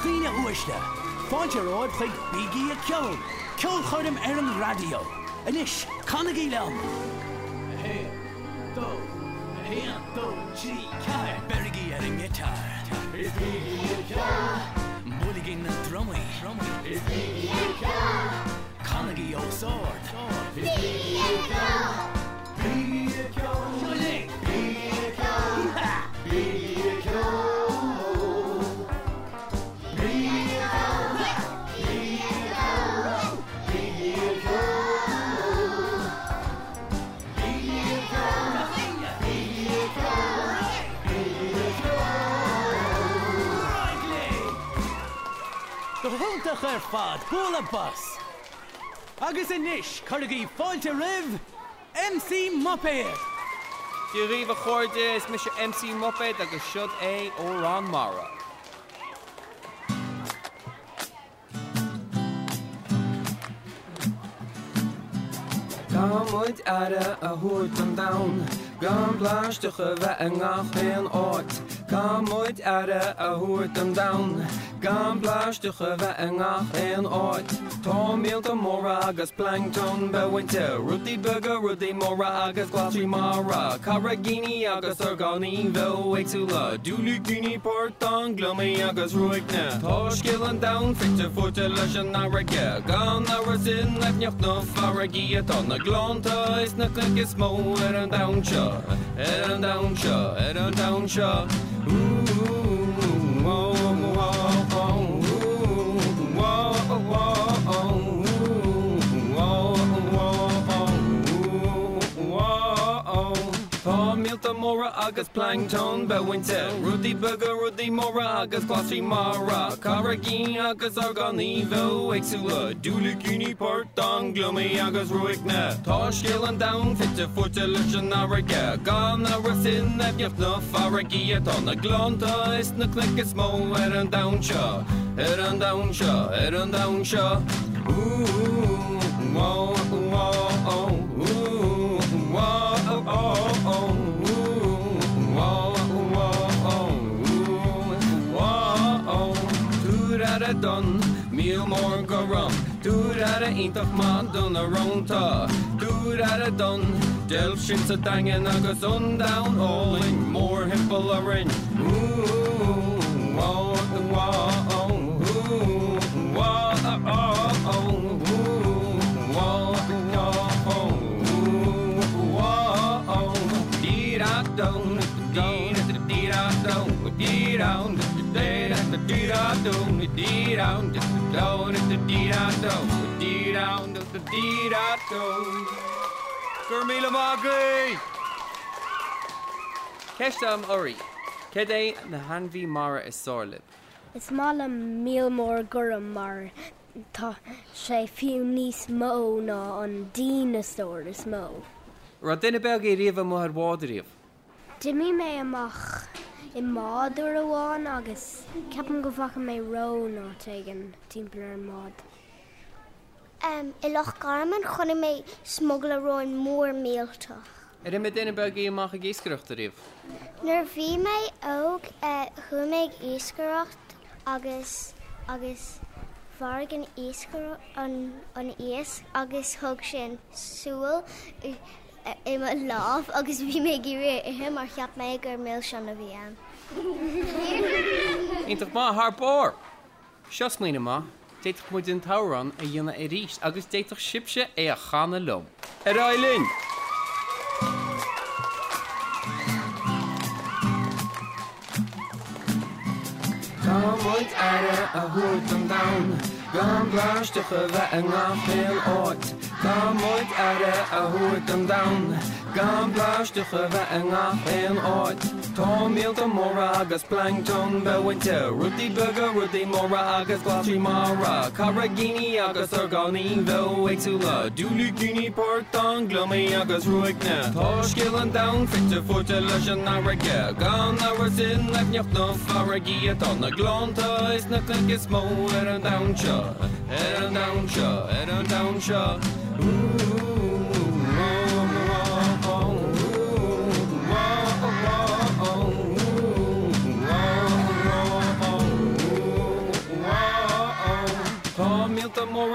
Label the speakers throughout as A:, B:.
A: Achíine uiste, Fáinteráid chuig bíí a ceol, ceol chuirm ar an radio. Inis lem. Hé, dó, hé dó trí ceir berigí ar an gitar. Is. Muligin na drumí, drumí. Is. Canagaí ó sord. Gohulteach ar fad bula bus. Agus inis chugaí fáilte rih MC Mopéir.
B: Di rih a chuirde is mis MC Muppet agus siod é ó ran mara.
C: Támuid ara a thuút an da, gan bláistecha bheith an ngach féon áit. Támuid ara a thuút an da, gan bláistecha bheith an ngach féon áit. Tá mílta móra agus plankton behainte, rudí bega rudí móra agus glasí mara, Carragini agus ar ganí bhe éagsúla, dúlú guní portán glumí agus ruigne. Tá skill an da fitte fute leis an náraige, gan áhar sin nó farraí atá na glánta is na cligus mó ar an daseo, ar an an. Móra agus plankton behainte Rudí bega rudí móra agus glasí mara Carragí agus arganí bhe agsúla dúla cúní port an glumí agus ruigna Tá scéal an da fitte fute leis an áige gan a sin neneocht na farraí atá na glánta is na cligus mó ar an daseo ar an daseo ar an daseo don míl mór go rum dúr a intach má don a ronta dúr a don del sin sa dagen agus on down óling mór himpel a rin
B: Gur míle mágaí! Ceiste am orí, Cé é na hanhí mara is sálib.
D: Is mála mílmór gom mar tá sé fiú níos mó ná an dínatóir is mó.
B: Ra duine beg í riomh mu bhádaríomh.
D: Dimí mé amach i máú amháin agus ceapan go bhacha mé ró ná an timppla an mád.
E: Um, I lech garman chuna mé smogla roin mór méalta.
B: Er mé duine beg í amach a gíscaireachta riomh.
E: Nar bhí mé óg chuméid íscareacht agus agus bhargan íscar an os agus thug sin súil i láh agus bhí mé gur ihe mar cheap méid gur mé sena bhí an.
B: Ítach má thbór. Seos mlíine má, déach mu den tárán a dhéanana i ríist agus déach sibse é a chana lom.
C: A an gan bláistecha bheith an gáféil áit. Támuid aire a thuút an da, gan bláistecha bheith an gáféil áit. Tá mílta móra agus plankton behainte, rudí bega rudí móra agus glasí mara, Carragini agus ar ganí bhe éagsúla, dúlú guní portán glumí agus ruigne. Tá skill er an da fitte fute leis an náraige, gan áhar er sin leneocht nó farraí atá na glánta is mó ar an daseo, ar an daseo, ar an daseo.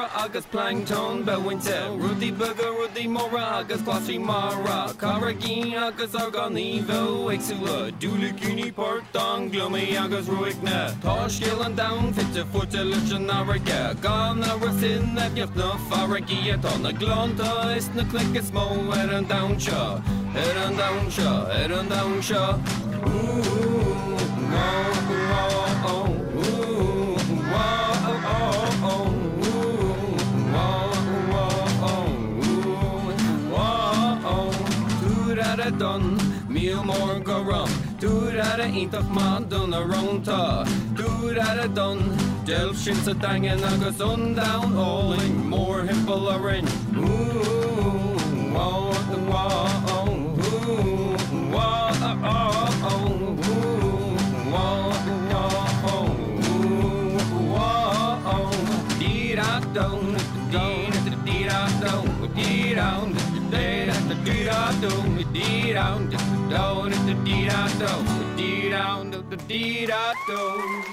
C: Mora agus plankton bewinte Rudi burger rudi mora glasi mara Caragin agus arganivo exula Dulikini part an glummy agus ruigna Tá skill an down fitte fute an áige gan a sin efjocht na farigi an na glanta is na click is mó er an downseo er an downseo er an downseo don míl mór go rum dúr a a intach má don a rontá dúr a a don del sin sa dagen agus on down óling mór himpel a rin wá down down down dee down down the dee down down dee down the dee down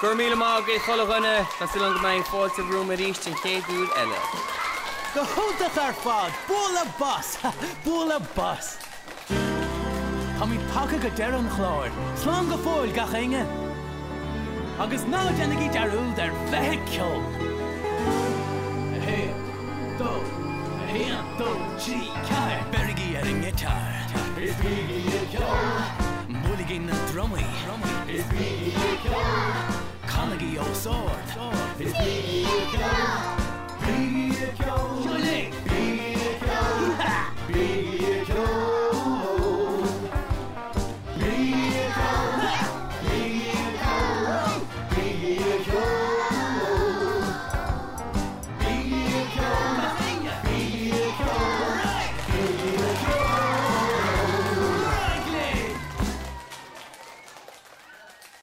B: Gur mí má é chohanne tá si an go main fáilte rúm a ríist an céadúd eile.
A: Go thuach ar fád, bóla bus, bóla bus. Tá í take go dear an chláir, slán go fáil gachéine. Agus ná dennaí dearúil ar bheice ceol. Hé, Na drumí, is bí Carnegie ó sword, is bí